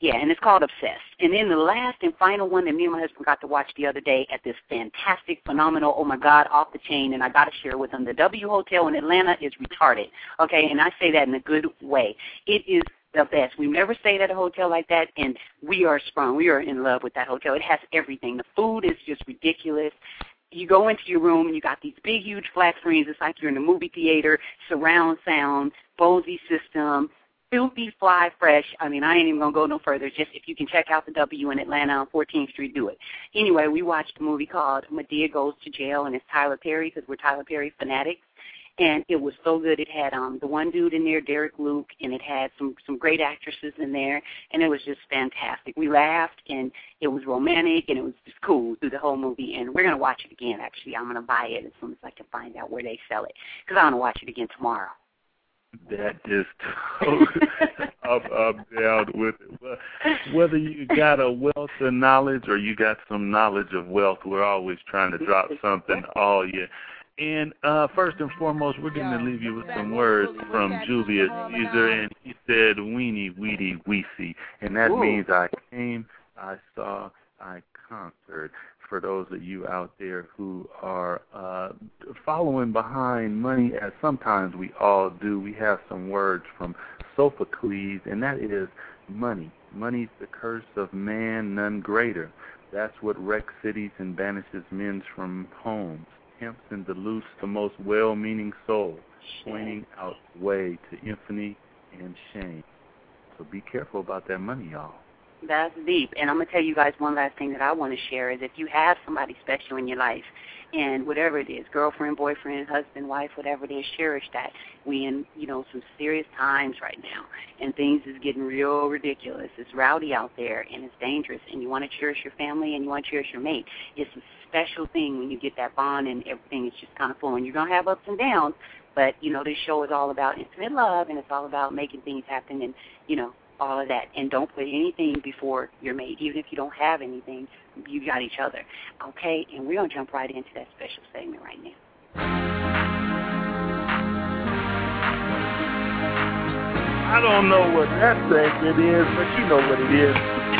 Yeah, and it's called Obsessed. And then the last and final one that me and my husband got to watch the other day at this fantastic, phenomenal, oh my God, off the chain, and I got to share with them. The W Hotel in Atlanta is retarded. Okay, and I say that in a good way. It is the best. We've never stayed at a hotel like that, and we are sprung. We are in love with that hotel. It has everything. The food is just ridiculous you go into your room and you got these big, huge flat screens. It's like you're in a movie theater, surround sound, Bose system, filthy fly fresh. I mean, I ain't even gonna go no further. Just if you can check out the W in Atlanta on 14th Street, do it. Anyway, we watched a movie called Madea Goes to Jail, and it's Tyler Perry because we're Tyler Perry fanatics and it was so good. It had um the one dude in there, Derek Luke, and it had some some great actresses in there, and it was just fantastic. We laughed, and it was romantic, and it was just cool through the whole movie. And we're gonna watch it again. Actually, I'm gonna buy it as soon as I can find out where they sell it, because I want to watch it again tomorrow. That totally up, up, down with it. Whether you got a wealth of knowledge or you got some knowledge of wealth, we're always trying to drop something all year. And uh, first and foremost, we're going to leave you with some words from Julius Caesar, and he said, "Weenie, weedy, weesy," and that Ooh. means I came, I saw, I conquered. For those of you out there who are uh, following behind money, as sometimes we all do, we have some words from Sophocles, and that is money. Money's the curse of man, none greater. That's what wrecks cities and banishes men from homes tempts and dilutes the most well-meaning soul, pointing out way to infamy and shame. So be careful about that money, y'all. That's deep. And I'm going to tell you guys one last thing that I want to share is if you have somebody special in your life, and whatever it is, girlfriend, boyfriend, husband, wife, whatever it is, cherish that. We in, you know, some serious times right now, and things is getting real ridiculous. It's rowdy out there, and it's dangerous, and you want to cherish your family, and you want to cherish your mate. It's a special thing when you get that bond, and everything is just kind of flowing. You're going to have ups and downs, but, you know, this show is all about intimate love, and it's all about making things happen, and, you know, all of that. And don't put anything before your mate. Even if you don't have anything, you got each other. Okay? And we're going to jump right into that special segment right now. I don't know what that segment is, but you know what it is.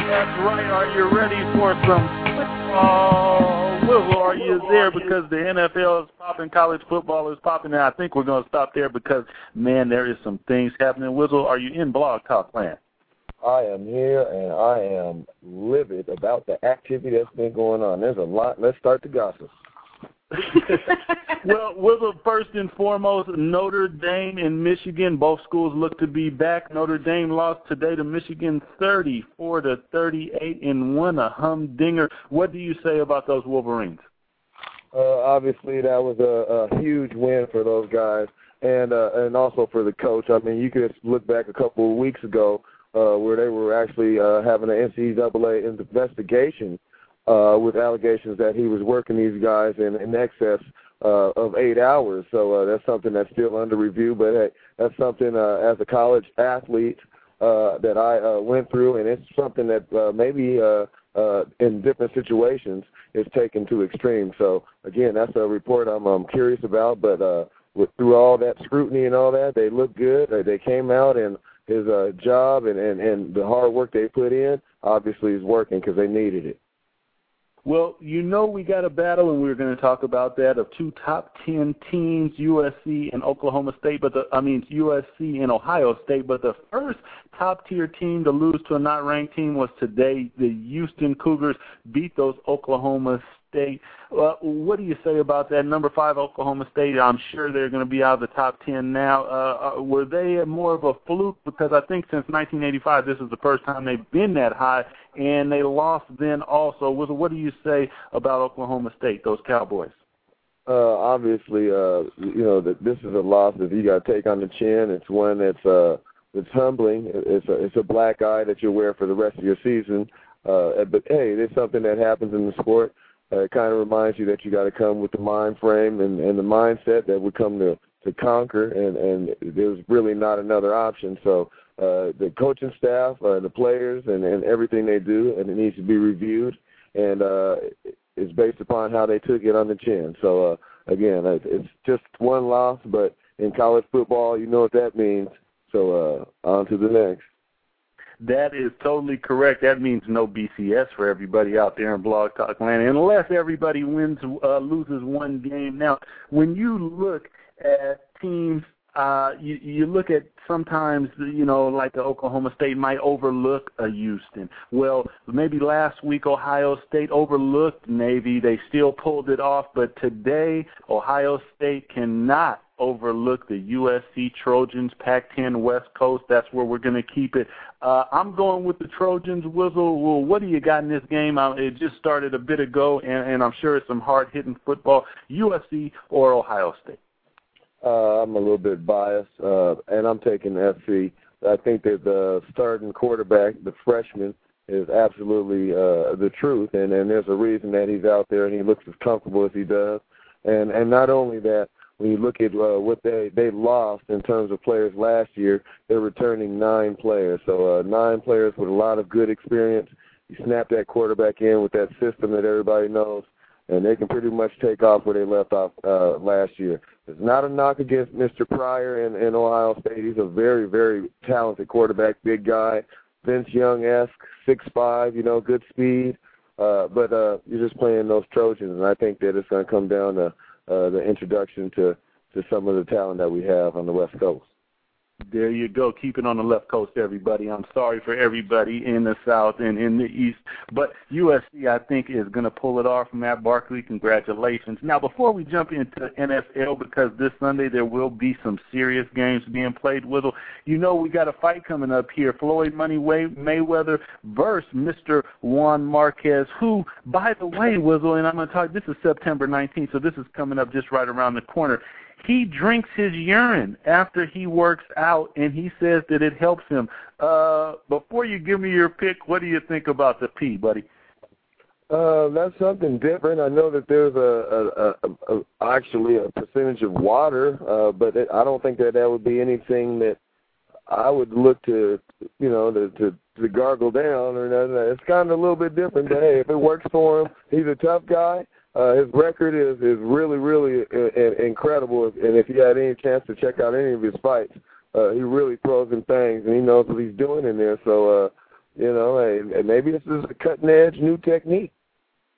That's right. Are you ready for some football? Will, are you there? Because the NFL is popping, college football is popping, and I think we're going to stop there because, man, there is some things happening. Wizzle, are you in Blog Talk Land? I am here and I am livid about the activity that's been going on. There's a lot. Let's start the gossip. well, Wizzle, first and foremost, Notre Dame and Michigan, both schools look to be back. Notre Dame lost today to Michigan 34 to 38 and won a humdinger. What do you say about those Wolverines? Uh, obviously, that was a, a huge win for those guys, and uh, and also for the coach. I mean, you could look back a couple of weeks ago uh, where they were actually uh, having an NCAA investigation uh, with allegations that he was working these guys in, in excess uh, of eight hours. So uh, that's something that's still under review. But hey, that's something uh, as a college athlete uh, that I uh, went through, and it's something that uh, maybe uh, uh, in different situations is taken to extreme. So again, that's a report I'm, I'm curious about. But uh, with, through all that scrutiny and all that, they look good. They, they came out and his uh, job and, and, and the hard work they put in obviously is working because they needed it. Well, you know we got a battle, and we are going to talk about that of two top ten teams, USC and Oklahoma State, but the I mean USC and Ohio State. But the first top tier team to lose to a not ranked team was today. The Houston Cougars beat those Oklahoma State. Uh, what do you say about that? Number five, Oklahoma State. I'm sure they're going to be out of the top ten now. Uh, uh, were they more of a fluke? Because I think since 1985, this is the first time they've been that high, and they lost then also. What do you say about Oklahoma State, those Cowboys? Uh, obviously, uh, you know that this is a loss that you got to take on the chin. It's one that's uh, it's humbling. It's a it's a black eye that you wear for the rest of your season. Uh, but hey, it's something that happens in the sport it kind of reminds you that you got to come with the mind frame and, and the mindset that would come to to conquer, and and there's really not another option. So uh, the coaching staff, uh, the players, and and everything they do, and it needs to be reviewed. And uh, is based upon how they took it on the chin. So uh, again, it's just one loss, but in college football, you know what that means. So uh, on to the next. That is totally correct. That means no BCS for everybody out there in Blog Talk Land, unless everybody wins, uh, loses one game. Now, when you look at teams uh, you, you look at sometimes, you know, like the Oklahoma State might overlook a Houston. Well, maybe last week Ohio State overlooked Navy. They still pulled it off, but today Ohio State cannot overlook the USC Trojans, Pac-10 West Coast. That's where we're going to keep it. Uh, I'm going with the Trojans. Wizzle, well, what do you got in this game? Uh, it just started a bit ago, and, and I'm sure it's some hard-hitting football. USC or Ohio State? Uh, I'm a little bit biased, uh, and I'm taking SC. I think that the starting quarterback, the freshman, is absolutely uh, the truth, and, and there's a reason that he's out there and he looks as comfortable as he does. And and not only that, when you look at uh, what they they lost in terms of players last year, they're returning nine players. So uh, nine players with a lot of good experience. You snap that quarterback in with that system that everybody knows, and they can pretty much take off where they left off uh, last year. It's not a knock against Mr. Pryor in, in Ohio State. He's a very, very talented quarterback, big guy, Vince Young-esque, six five, you know, good speed. Uh, but uh, you're just playing those Trojans, and I think that it's going to come down to uh, the introduction to to some of the talent that we have on the West Coast. There you go. Keep it on the left coast, everybody. I'm sorry for everybody in the south and in the east, but USC I think is going to pull it off. Matt Barkley, congratulations. Now, before we jump into NFL, because this Sunday there will be some serious games being played. Wizzle, you know we got a fight coming up here: Floyd Money Mayweather versus Mr. Juan Marquez. Who, by the way, Wizzle, and I'm going to talk. This is September 19th, so this is coming up just right around the corner he drinks his urine after he works out and he says that it helps him. Uh before you give me your pick, what do you think about the pee, buddy? Uh, that's something different. I know that there's a, a, a, a actually a percentage of water, uh, but it, I don't think that that would be anything that I would look to, you know, to to, to gargle down or nothing. It's kind of a little bit different, but hey, if it works for him, he's a tough guy. Uh, his record is is really really uh, incredible, and if you had any chance to check out any of his fights, uh, he really throws in things, and he knows what he's doing in there. So, uh, you know, hey, maybe this is a cutting edge new technique.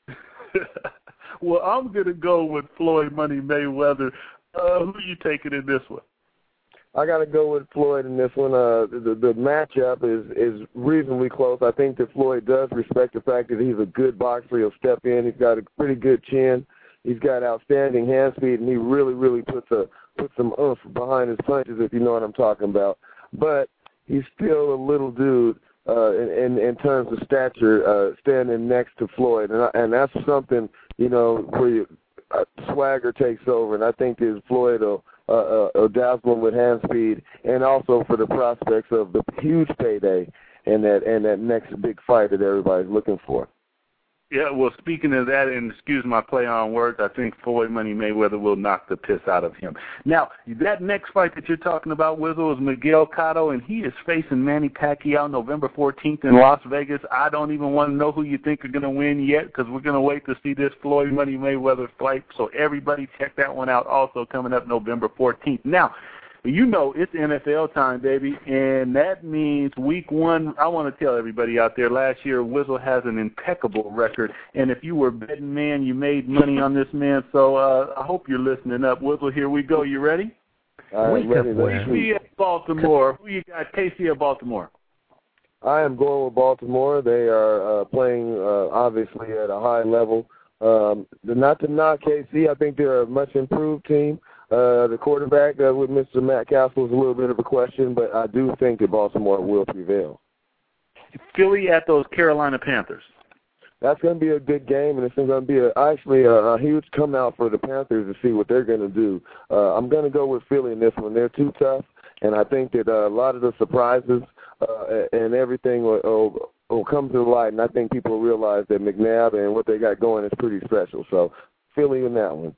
well, I'm gonna go with Floyd Money Mayweather. Uh, who are you taking in this one? I got to go with Floyd in this one. Uh, the the matchup is is reasonably close. I think that Floyd does respect the fact that he's a good boxer. He'll step in. He's got a pretty good chin. He's got outstanding hand speed, and he really really puts a puts some oomph behind his punches, if you know what I'm talking about. But he's still a little dude uh, in, in in terms of stature, uh, standing next to Floyd, and and that's something you know where you, uh, swagger takes over, and I think that Floyd will uh, uh, dazzling with hand speed, and also for the prospects of the huge payday and that and that next big fight that everybody's looking for. Yeah, well, speaking of that, and excuse my play on words, I think Floyd Money Mayweather will knock the piss out of him. Now, that next fight that you're talking about, Wizzle, is Miguel Cotto, and he is facing Manny Pacquiao November 14th in Las Vegas. I don't even want to know who you think are going to win yet because we're going to wait to see this Floyd Money Mayweather fight. So everybody check that one out also coming up November 14th. Now, you know it's NFL time, baby, and that means week one. I want to tell everybody out there. Last year, Wizzle has an impeccable record, and if you were a betting man, you made money on this man. So uh, I hope you're listening up, Wizzle. Here we go. You ready? I'm ready. KC at Baltimore. Who you got? KC at Baltimore. I am going with Baltimore. They are uh, playing uh, obviously at a high level. Um, not to knock KC, I think they're a much improved team. Uh, the quarterback uh, with Mr. Matt Cassel is a little bit of a question, but I do think that Baltimore will prevail. Philly at those Carolina Panthers. That's going to be a good game, and it's going to be a, actually a, a huge come out for the Panthers to see what they're going to do. Uh, I'm going to go with Philly in this one. They're too tough, and I think that uh, a lot of the surprises uh, and everything will, will, will come to light, and I think people will realize that McNabb and what they got going is pretty special. So Philly in that one.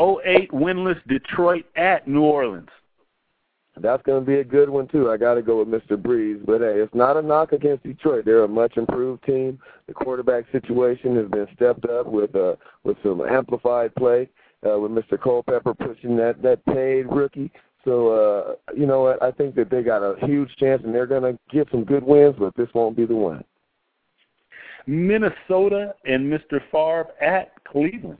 08 winless Detroit at New Orleans. That's going to be a good one too. I got to go with Mr. Brees, but hey, it's not a knock against Detroit. They're a much improved team. The quarterback situation has been stepped up with uh with some amplified play uh, with Mr. Culpepper pushing that that paid rookie. So uh, you know what? I think that they got a huge chance, and they're going to get some good wins, but this won't be the one. Minnesota and Mr. Favre at Cleveland.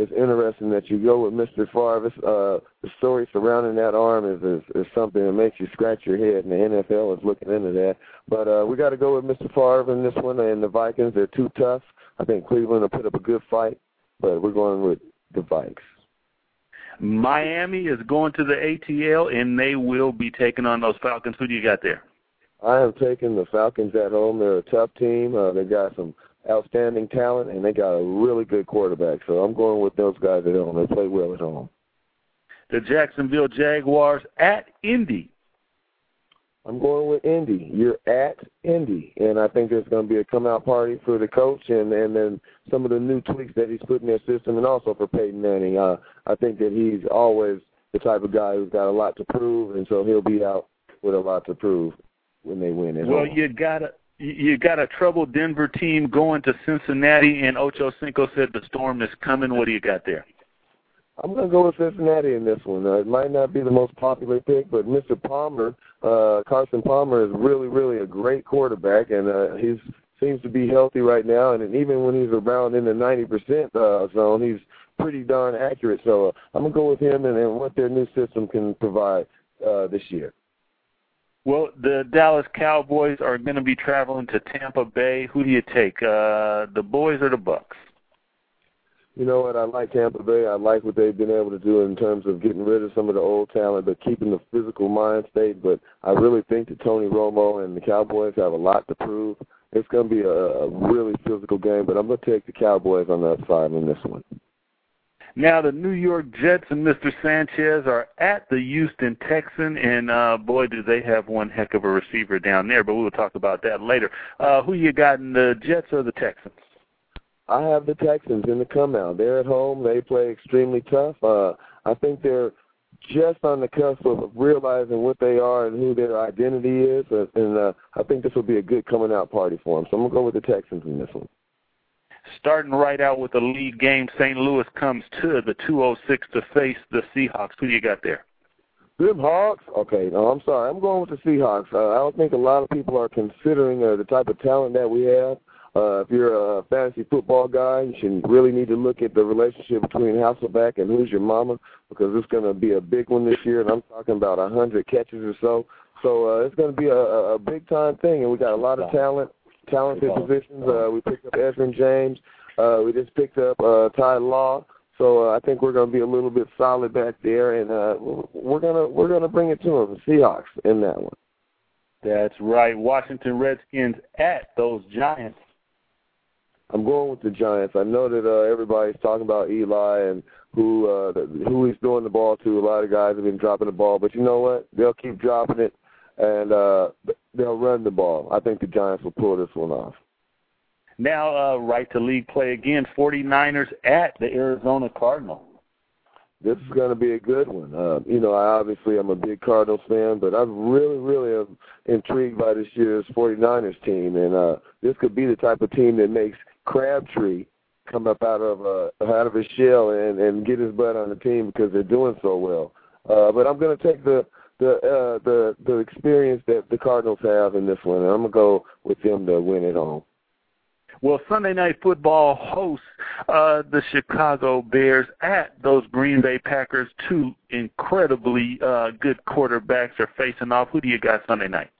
It's interesting that you go with Mr. Favre. Uh, the story surrounding that arm is, is is something that makes you scratch your head, and the NFL is looking into that. But uh, we got to go with Mr. Favre in this one, and the Vikings. They're too tough. I think Cleveland will put up a good fight, but we're going with the Vikes. Miami is going to the ATL, and they will be taking on those Falcons. Who do you got there? I am taking the Falcons at home. They're a tough team. Uh, they got some outstanding talent, and they got a really good quarterback. So I'm going with those guys at home. They play well at home. The Jacksonville Jaguars at Indy. I'm going with Indy. You're at Indy, and I think there's going to be a come out party for the coach, and and then some of the new tweaks that he's put in their system, and also for Peyton Manning. Uh, I think that he's always the type of guy who's got a lot to prove, and so he'll be out with a lot to prove when they win. At well, home. you got a you got a troubled Denver team going to Cincinnati, and Ocho Cinco said the storm is coming. What do you got there? I'm going to go with Cincinnati in this one. Uh, it might not be the most popular pick, but Mr. Palmer, uh, Carson Palmer, is really, really a great quarterback, and uh, he seems to be healthy right now. And even when he's around in the 90% uh, zone, he's pretty darn accurate. So uh, I'm going to go with him and, and what their new system can provide uh, this year. Well, the Dallas Cowboys are going to be traveling to Tampa Bay. Who do you take, uh, the boys or the Bucks? You know what? I like Tampa Bay. I like what they've been able to do in terms of getting rid of some of the old talent, but keeping the physical mind state. But I really think that Tony Romo and the Cowboys have a lot to prove. It's going to be a, a really physical game, but I'm going to take the Cowboys on that side in this one. Now the New York Jets and Mr. Sanchez are at the Houston Texan, and uh, boy, do they have one heck of a receiver down there. But we will talk about that later. Uh, who you got in the Jets or the Texans? I have the Texans in the come out. They're at home. They play extremely tough. Uh, I think they're just on the cusp of realizing what they are and who their identity is, and, uh, I think this will be a good coming out party for them. So I'm gonna go with the Texans in this one. Starting right out with the lead game, St. Louis comes to the 206 to face the Seahawks. Who do you got there? Them Hawks? Okay, no, I'm sorry. I'm going with the Seahawks. Uh, I don't think a lot of people are considering uh, the type of talent that we have. Uh, if you're a fantasy football guy, you should really need to look at the relationship between Hasselbeck and Houshmandzadeh because it's going to be a big one this year, and I'm talking about a hundred catches or so. So uh, it's going to be a, a big time thing, and we got a lot of talent, talented positions. Uh, we picked up Ezra James. Uh, we just picked up uh, Ty Law. So uh, I think we're going to be a little bit solid back there, and uh, we're gonna we're gonna bring it to them. The Seahawks in that one. That's right. Washington Redskins at those Giants. I'm going with the Giants. I know that uh, everybody's talking about Eli and who uh, who he's throwing the ball to. A lot of guys have been dropping the ball, but you know what? They'll keep dropping it, and uh, they'll run the ball. I think the Giants will pull this one off. Now, uh, right to league play again. 49ers at the Arizona Cardinals. This is going to be a good one. Uh, you know, I obviously I'm a big Cardinals fan, but I really, really am intrigued by this year's 49ers team, and uh, this could be the type of team that makes Crabtree come up out of uh, out of his shell and and get his butt on the team because they're doing so well. Uh, but I'm going to take the the uh, the the experience that the Cardinals have in this one, I'm going to go with them to win at home. Well, Sunday Night Football hosts uh, the Chicago Bears at those Green Bay Packers. Two incredibly uh, good quarterbacks are facing off. Who do you got Sunday night?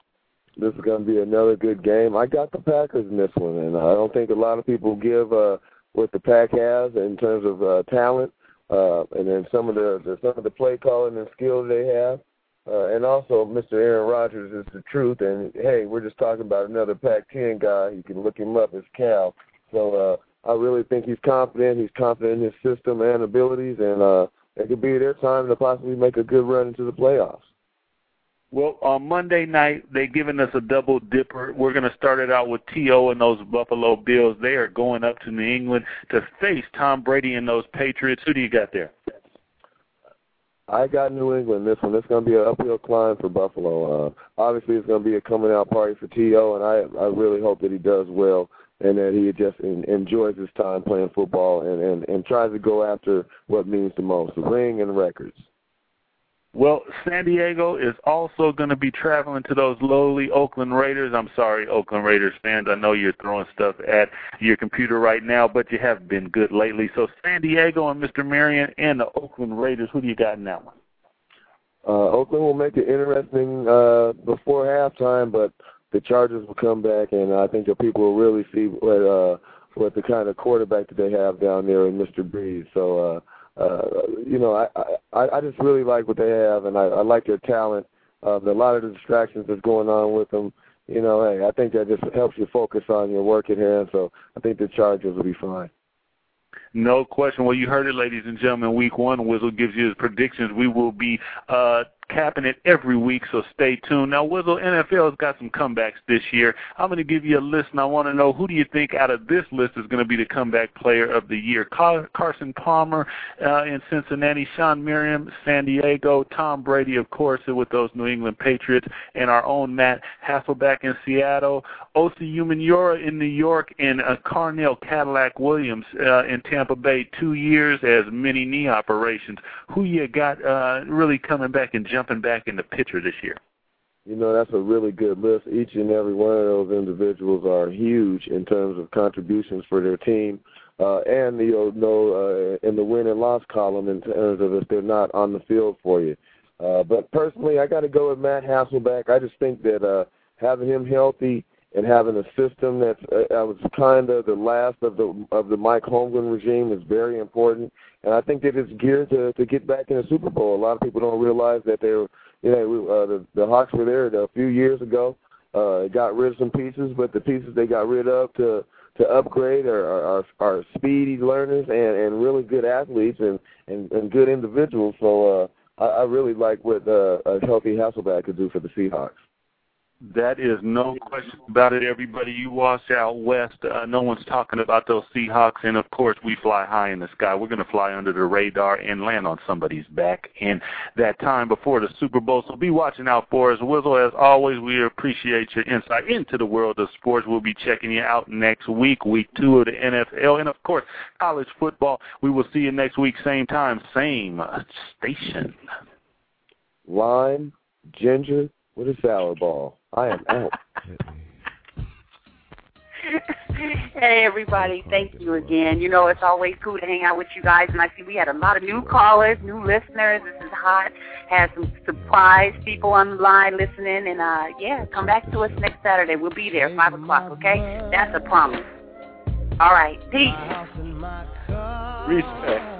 This is going to be another good game. I got the Packers in this one, and I don't think a lot of people give uh, what the Pack has in terms of uh, talent, uh, and then some of the, the some of the play calling and skills they have. Uh, and also, Mr. Aaron Rodgers is the truth. And hey, we're just talking about another Pac-10 guy. You can look him up. It's Cal. So uh, I really think he's confident. He's confident in his system and abilities, and uh, it could be their time to possibly make a good run into the playoffs. Well, on Monday night, they've given us a double dipper. We're going to start it out with T.O. and those Buffalo Bills. They are going up to New England to face Tom Brady and those Patriots. Who do you got there? I got New England this one. It's going to be an uphill climb for Buffalo. Uh, obviously, it's going to be a coming out party for T.O., and I I really hope that he does well and that he just en- enjoys his time playing football and, and, and tries to go after what means the most, the ring and records. Well, San Diego is also going to be traveling to those lowly Oakland Raiders. I'm sorry, Oakland Raiders fans. I know you're throwing stuff at your computer right now, but you have been good lately. So San Diego and Mr. Merriman and the Oakland Raiders. Who do you got in that one? Uh, Oakland will make it interesting uh, before halftime, but the Chargers will come back, and I think the people will really see what uh, what the kind of quarterback that they have down there in Mr. Brees. So. Uh, uh, you know, I, I I just really like what they have, and I, I like their talent. Uh, a lot of the distractions that's going on with them. You know, hey, I think that just helps you focus on your work at hand. So I think the Chargers will be fine. No question. Well, you heard it, ladies and gentlemen. Week one, Wizzle gives you his predictions. We will be uh, it every week, so stay tuned. Now, Wizzle, NFL's got some comebacks this year. I'm going to give you a list, and I want to know who do you think out of this list is going to be the comeback player of the year? Car- Carson Palmer uh, in Cincinnati, Shawne Merriman, San Diego, Tom Brady, of course, with those New England Patriots, and our own Matt Hasselbeck in Seattle, Osi Umenyiora in New York, and uh, Carnell Cadillac Williams uh, in Tampa Bay. Two years as mini knee operations. Who you got uh, really coming back and jumping back in the picture this year? You know, that's a really good list. Each and every one of those individuals are huge in terms of contributions for their team. Uh, and you know, uh, in the win and loss column in terms of if they're not on the field for you. Uh, but personally, I got to go with Matt Hasselbeck. I just think that uh, having him healthy and having a system that's uh, was kind of the last of the of the Mike Holmgren regime is very important, and I think that it's geared to to get back in the Super Bowl. A lot of people don't realize that they're you know uh, the the Hawks were there a few years ago. Uh, got rid of some pieces, but the pieces they got rid of to to upgrade are are, are speedy learners and and really good athletes and and, and good individuals. So uh, I, I really like what uh, a healthy Hasselbeck could do for the Seahawks. That is no question about it. Everybody, you watch out west. Uh, no one's talking about those Seahawks, and of course, we fly high in the sky. We're going to fly under the radar and land on somebody's back in that time before the Super Bowl. So be watching out for us. Wizzle, as always, we appreciate your insight into the world of sports. We'll be checking you out next week, week two of the NFL, and of course, college football. We will see you next week, same time, same station. Lime, ginger, with a sour ball. I am out. hey everybody, thank you again. You know it's always cool to hang out with you guys, and I see we had a lot of new callers, new listeners. This is hot. Had some surprise people on the line listening, and uh yeah, come back to us next Saturday. We'll be there five o'clock. Okay, that's a promise. All right, peace. Respect.